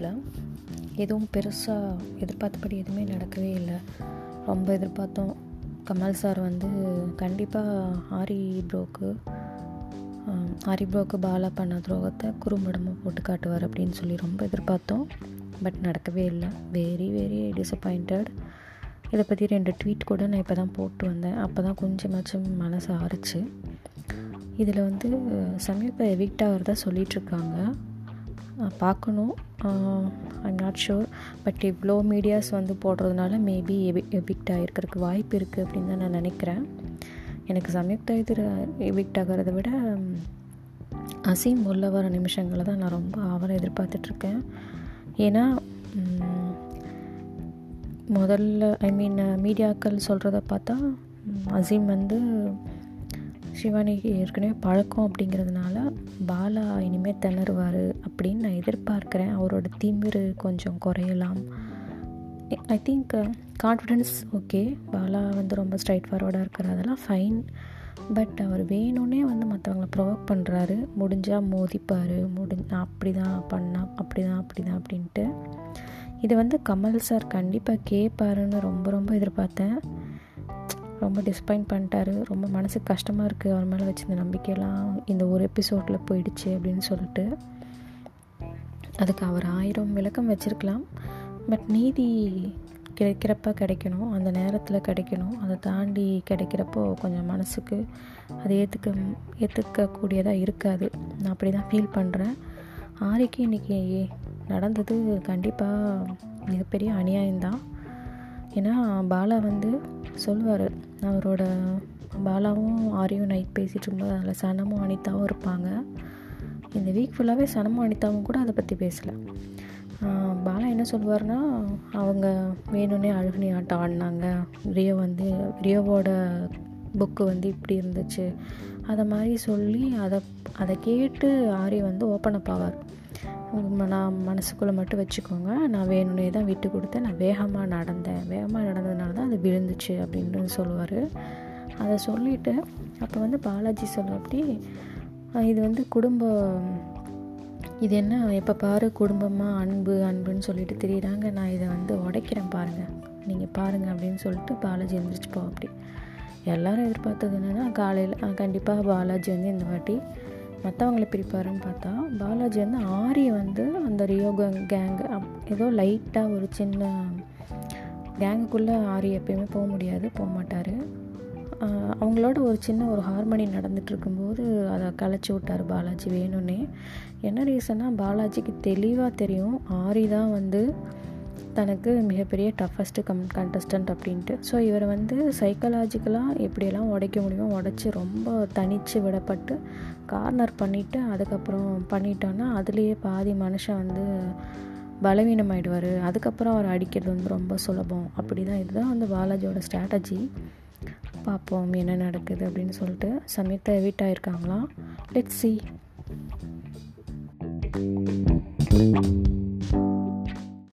வீக்ஸில் எதுவும் பெருசாக எதிர்பார்த்தபடி எதுவுமே நடக்கவே இல்லை. ரொம்ப எதிர்பார்த்தோம். கமல் சார் வந்து கண்டிப்பாக ஆரி ப்ரோக்கு ஆரி ப்ரோக்கு பாலா பண்ண துரோகத்தை குறும்படமாக போட்டு காட்டுவார் அப்படின்னு சொல்லி ரொம்ப எதிர்பார்த்தோம். பட் நடக்கவே இல்லை. வெரி வெரி டிசப்பாயிண்டட் இதை பற்றி ரெண்டு ட்வீட் கூட நான் இப்போ தான் போட்டு வந்தேன். அப்போ தான் கொஞ்சமாச்சும் மனசு ஆறுச்சு. இதில் வந்து சமீப எவிக்ட் ஆகிறதா சொல்லிகிட்ருக்காங்க பார்க்கணும். ஐம் நாட் ஷுர் பட் இவ்வளோ மீடியாஸ் வந்து போடுறதுனால மேபி எவி எபிக்ட் ஆகிருக்கிறதுக்கு வாய்ப்பு இருக்குது அப்படின்னு தான் நான் நினைக்கிறேன். எனக்கு சமயுக்தா இது எபிக்ட் ஆகிறத விட அசீம் உள்ள வர நிமிஷங்களை தான் நான் ரொம்ப ஆவலை எதிர்பார்த்துட்ருக்கேன். ஏன்னா முதல்ல ஐ மீன் மீடியாக்கள் சொல்கிறத பார்த்தா அசீம் வந்து சிவானிக்கு ஏற்கனவே பழக்கம் அப்படிங்கிறதுனால பாலா இனிமேல் திணறுவார் அப்படின்னு நான் எதிர்பார்க்குறேன். அவரோட திமிரு கொஞ்சம் குறையலாம். I think confidence okay Bala வந்து ரொம்ப ஸ்ட்ரைட் ஃபார்வர்டாக இருக்கிறதெல்லாம் ஃபைன் பட் அவர் வேணும்னே வந்து மற்றவங்கள ப்ரொவோக் பண்ணுறாரு முடிஞ்சால் மோதிப்பார். முடி அப்படி தான் பண்ணா அப்படி தான் அப்படி தான் அப்படின்ட்டு. இது வந்து கமல் சார் கண்டிப்பாக கேட்பாருன்னு ரொம்ப ரொம்ப எதிர்பார்த்தேன். ரொம்ப டிஸ்பாயிண்ட் பண்ணிட்டாரு. ரொம்ப மனசுக்கு கஷ்டமாக இருக்குது அவர் மேலே வச்சிருந்த நம்பிக்கையெல்லாம் இந்த ஒரு எபிசோடில் போயிடுச்சு அப்படின்னு சொல்லிட்டு. அதுக்கு அவர் ஆயிரம் விளக்கம் வச்சுருக்கலாம். பட் நீதி கிடைக்கிறப்ப கிடைக்கணும். அந்த நேரத்தில் கிடைக்கணும். அதை தாண்டி கிடைக்கிறப்போ கொஞ்சம் மனசுக்கு அதை ஏற்றுக்க ஏற்றுக்கக்கூடியதாக இருக்காது. நான் அப்படி தான் ஃபீல் பண்ணுறேன் ஆரிக்கு இன்றைக்கி நடந்தது கண்டிப்பாக மிகப்பெரிய அநியாயம்தான். ஏன்னா பாலா வந்து சொல்லுவார். அவரோட பாலாவும் ஆரியும் நைட் பேசிகிட்டு இருக்கும்போது அதில் சனமும் அனிதாவும் இருப்பாங்க. இந்த வீக் ஃபுல்லாகவே சனமும் அனிதாவும் கூட அதை பற்றி பேசலை. பாலா என்ன சொல்லுவார்னா அவங்க வேணும்னே அழுகுனி ஆட்டம் ஆடினாங்க. ரியோ வந்து ரியோவோட புக்கு வந்து இப்படி இருந்துச்சு. அதை மாதிரி சொல்லி அதை அதை கேட்டு ஆரி வந்து ஓப்பன் அப் ஆவார். நான் மனசுக்குள்ளே மட்டும் வச்சுக்கோங்க. நான் வேணும்னே தான் விட்டு கொடுத்தேன். நான் வேகமாக நடந்தேன். வேகமாக நடந்ததுனால தான் அது விழுந்துச்சு அப்படின்னு சொல்லுவார். அதை சொல்லிவிட்டு அப்போ வந்து பாலாஜி சொல்லப்படி இது வந்து குடும்ப இது என்ன? எப்போ பாரு குடும்பமாக அன்பு அன்புன்னு சொல்லிட்டு தெரியுறாங்க. நான் இதை வந்து உடைக்கிறேன் பாருங்கள் நீங்கள் பாருங்கள் அப்படின்னு சொல்லிட்டு பாலாஜி எழுந்திரிச்சு போ அப்படி. எல்லோரும் எதிர்பார்த்தது என்னென்னா காலையில் கண்டிப்பாக பாலாஜி வந்து இந்த வாட்டி மற்றவங்கள பிரிப்பாருன்னு பார்த்தா பாலாஜி வந்து ஆரி வந்து அந்த ரியோ கேங் ஏதோ லைட்டாக ஒரு சின்ன கேங்குக்குள்ளே ஆரி எப்பயுமே போக முடியாது போக மாட்டார். அவங்களோட ஒரு சின்ன ஒரு ஹார்மோனி நடந்துட்டு இருக்கும்போது அதை கலைச்சி விட்டார் பாலாஜி வேணும்னே. என்ன ரீசன்னா பாலாஜிக்கு தெளிவாக தெரியும் ஆரி தான் வந்து தனக்கு மிகப்பெரிய டஃபஸ்ட்டு கம் கண்டஸ்டன்ட் அப்படின்ட்டு. ஸோ இவர் வந்து சைக்கலாஜிக்கலாக எப்படியெல்லாம் உடைக்க முடியுமோ உடச்சி ரொம்ப தனித்து விடப்பட்டு கார்னர் பண்ணிவிட்டு அதுக்கப்புறம் பண்ணிட்டோன்னா அதுலேயே பாதி மனுஷன் வந்து பலவீனமாயிடுவார். அதுக்கப்புறம் அவர் அடிக்கிறது வந்து ரொம்ப சுலபம். அப்படி தான் இதுதான் வந்து பாலாஜியோட ஸ்ட்ராட்டஜி பார்ப்போம் என்ன நடக்குது அப்படின்னு சொல்லிட்டு. சமயத்தை எவிட் ஆயிருக்காங்களாம் லெட் சி